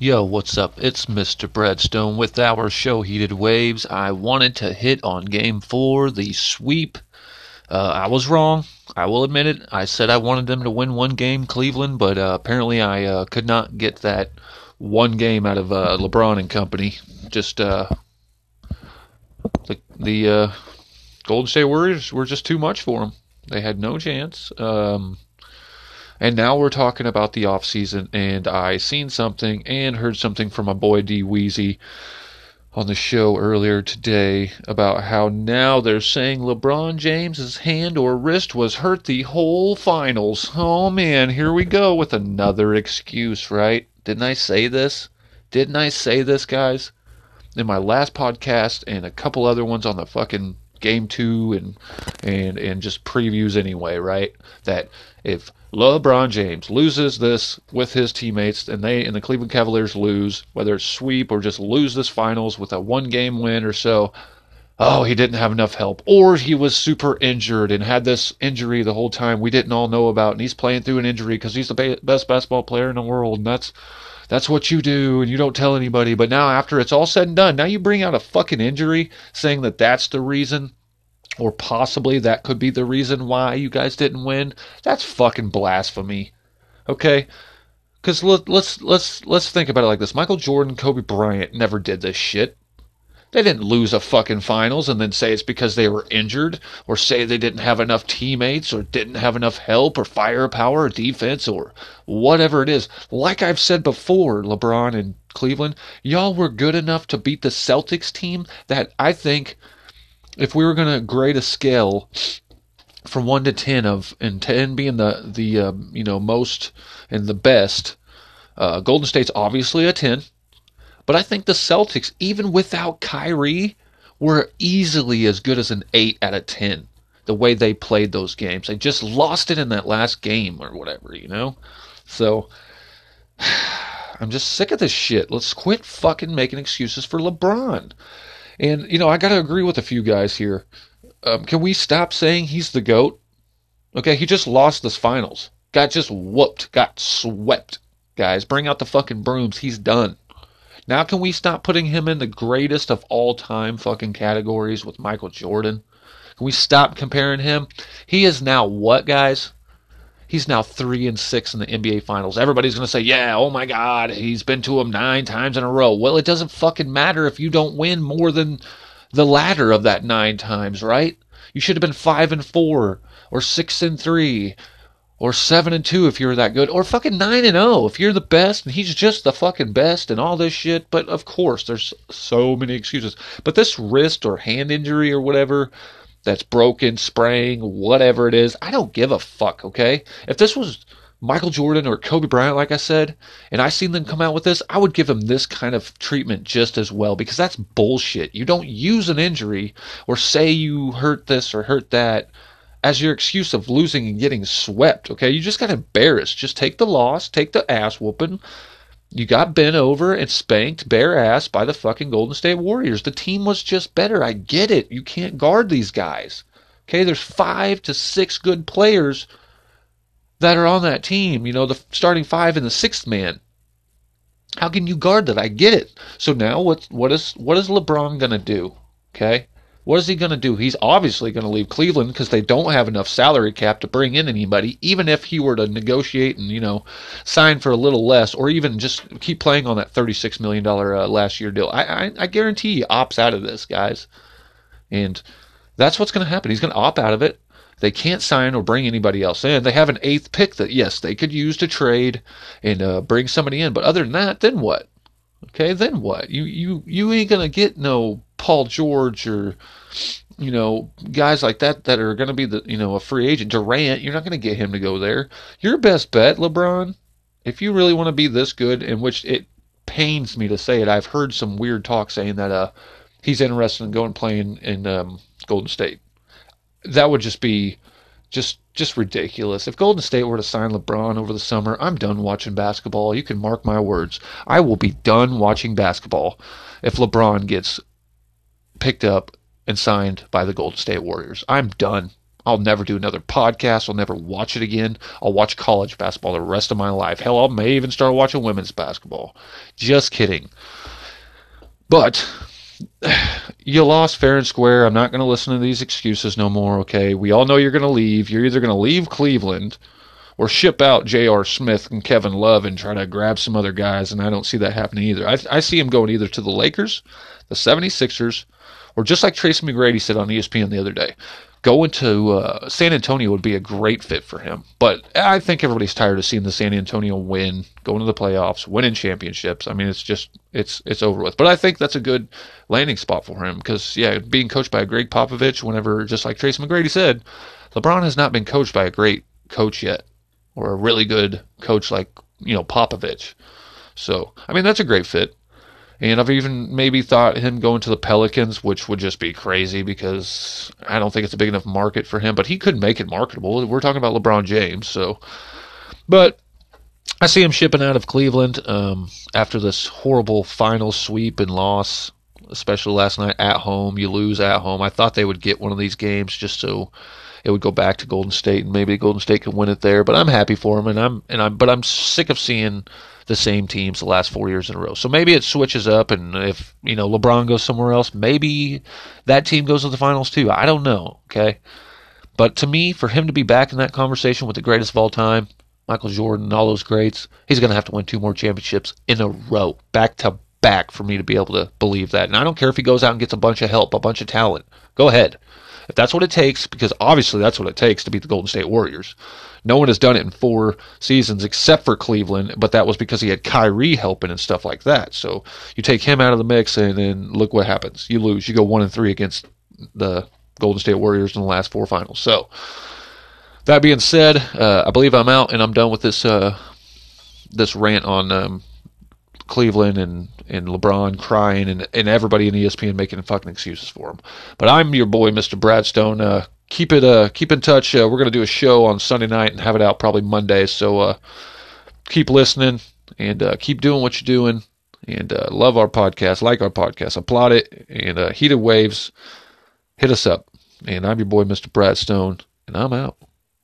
Yo, what's up? It's Mr. Breadstone with our show Heated Waves. I wanted to hit on game four, the sweep. Uh, I was wrong. I will admit it. I said I wanted them to win one game, Cleveland, but uh, apparently I uh, could not get that one game out of uh, LeBron and company. Just uh, the the uh, Golden State Warriors were just too much for them. They had no chance. Um, and now we're talking about the off season, and I seen something and heard something from my boy D Weezy on the show earlier today about how now they're saying LeBron James's hand or wrist was hurt the whole finals. Oh man, here we go with another excuse, right? Didn't I say this? Didn't I say this, guys? In my last podcast and a couple other ones on the fucking game two and and and just previews anyway, right? That if LeBron James loses this with his teammates and they and the Cleveland Cavaliers lose, whether it's sweep or just lose this finals with a one game win or so, oh, he didn't have enough help. Or he was super injured and had this injury the whole time we didn't all know about and he's playing through an injury because he's the best basketball player in the world and that's that's what you do and you don't tell anybody. But now after it's all said and done, now you bring out a fucking injury saying that that's the reason or possibly that could be the reason why you guys didn't win. That's fucking blasphemy. Okay? Cuz let, let's let's let's think about it like this. Michael Jordan, Kobe Bryant never did this shit. They didn't lose a fucking finals and then say it's because they were injured or say they didn't have enough teammates or didn't have enough help or firepower or defense or whatever it is. Like I've said before, LeBron and Cleveland, y'all were good enough to beat the Celtics team that I think if we were going to grade a scale from 1 to 10 of and 10 being the the uh, you know most and the best uh, Golden State's obviously a 10 but I think the Celtics even without Kyrie were easily as good as an 8 out of 10 the way they played those games they just lost it in that last game or whatever you know so I'm just sick of this shit let's quit fucking making excuses for LeBron and, you know, I got to agree with a few guys here. Um, can we stop saying he's the GOAT? Okay, he just lost this finals. Got just whooped, got swept. Guys, bring out the fucking brooms. He's done. Now, can we stop putting him in the greatest of all time fucking categories with Michael Jordan? Can we stop comparing him? He is now what, guys? He's now three and six in the NBA Finals. Everybody's going to say, "Yeah, oh my God, he's been to them nine times in a row." Well, it doesn't fucking matter if you don't win more than the latter of that nine times, right? You should have been five and four, or six and three, or seven and two if you're that good, or fucking nine and zero oh if you're the best, and he's just the fucking best and all this shit. But of course, there's so many excuses. But this wrist or hand injury or whatever that's broken, spraying, whatever it is. I don't give a fuck, okay? If this was Michael Jordan or Kobe Bryant, like I said, and I seen them come out with this, I would give them this kind of treatment just as well because that's bullshit. You don't use an injury or say you hurt this or hurt that as your excuse of losing and getting swept, okay? You just got embarrassed. Just take the loss, take the ass whooping, you got bent over and spanked bare ass by the fucking Golden State Warriors. The team was just better. I get it. You can't guard these guys. Okay, there's five to six good players that are on that team. You know, the starting five and the sixth man. How can you guard that? I get it. So now what what is what is LeBron gonna do? Okay? What is he going to do? He's obviously going to leave Cleveland because they don't have enough salary cap to bring in anybody. Even if he were to negotiate and you know sign for a little less, or even just keep playing on that thirty-six million dollar uh, last year deal, I, I I guarantee he opts out of this, guys. And that's what's going to happen. He's going to opt out of it. They can't sign or bring anybody else in. They have an eighth pick that yes they could use to trade and uh, bring somebody in, but other than that, then what? Okay, then what? You you you ain't gonna get no Paul George or you know guys like that that are going to be the you know a free agent. Durant, you're not going to get him to go there. Your best bet, LeBron, if you really want to be this good, in which it pains me to say it, I've heard some weird talk saying that uh he's interested in going playing in um, Golden State. That would just be just just ridiculous. If Golden State were to sign LeBron over the summer, I'm done watching basketball. You can mark my words. I will be done watching basketball if LeBron gets picked up and signed by the Golden State Warriors. I'm done. I'll never do another podcast. I'll never watch it again. I'll watch college basketball the rest of my life. Hell, I may even start watching women's basketball. Just kidding. But you lost fair and square. I'm not going to listen to these excuses no more, okay? We all know you're going to leave. You're either going to leave Cleveland or ship out J.R. Smith and Kevin Love and try to grab some other guys, and I don't see that happening either. I, I see him going either to the Lakers, the 76ers, or just like Tracy McGrady said on ESPN the other day, going to uh, San Antonio would be a great fit for him. But I think everybody's tired of seeing the San Antonio win, going to the playoffs, winning championships. I mean, it's just it's it's over with. But I think that's a good landing spot for him because yeah, being coached by Gregg Popovich, whenever just like Tracy McGrady said, LeBron has not been coached by a great coach yet, or a really good coach like you know Popovich. So I mean, that's a great fit. And I've even maybe thought him going to the Pelicans, which would just be crazy because I don't think it's a big enough market for him. But he could make it marketable. We're talking about LeBron James, so. But I see him shipping out of Cleveland um, after this horrible final sweep and loss, especially last night at home. You lose at home. I thought they would get one of these games just so it would go back to Golden State and maybe Golden State can win it there. But I'm happy for him, and I'm and I'm but I'm sick of seeing the same teams the last four years in a row. So maybe it switches up, and if you know LeBron goes somewhere else, maybe that team goes to the finals too. I don't know. Okay, but to me, for him to be back in that conversation with the greatest of all time, Michael Jordan, and all those greats, he's going to have to win two more championships in a row, back to back, for me to be able to believe that. And I don't care if he goes out and gets a bunch of help, a bunch of talent. Go ahead. If that's what it takes, because obviously that's what it takes to beat the Golden State Warriors. No one has done it in four seasons except for Cleveland, but that was because he had Kyrie helping and stuff like that. So you take him out of the mix, and then look what happens. You lose. You go one and three against the Golden State Warriors in the last four finals. So that being said, uh, I believe I'm out and I'm done with this uh, this rant on um, Cleveland and, and LeBron crying and, and everybody in ESPN making fucking excuses for him. But I'm your boy, Mr. Bradstone. Uh, keep it uh, keep in touch. Uh, we're gonna do a show on Sunday night and have it out probably Monday. So uh, keep listening and uh, keep doing what you're doing. And uh, love our podcast, like our podcast, applaud it, and heated waves. Hit us up. And I'm your boy, Mr. Bradstone, and I'm out.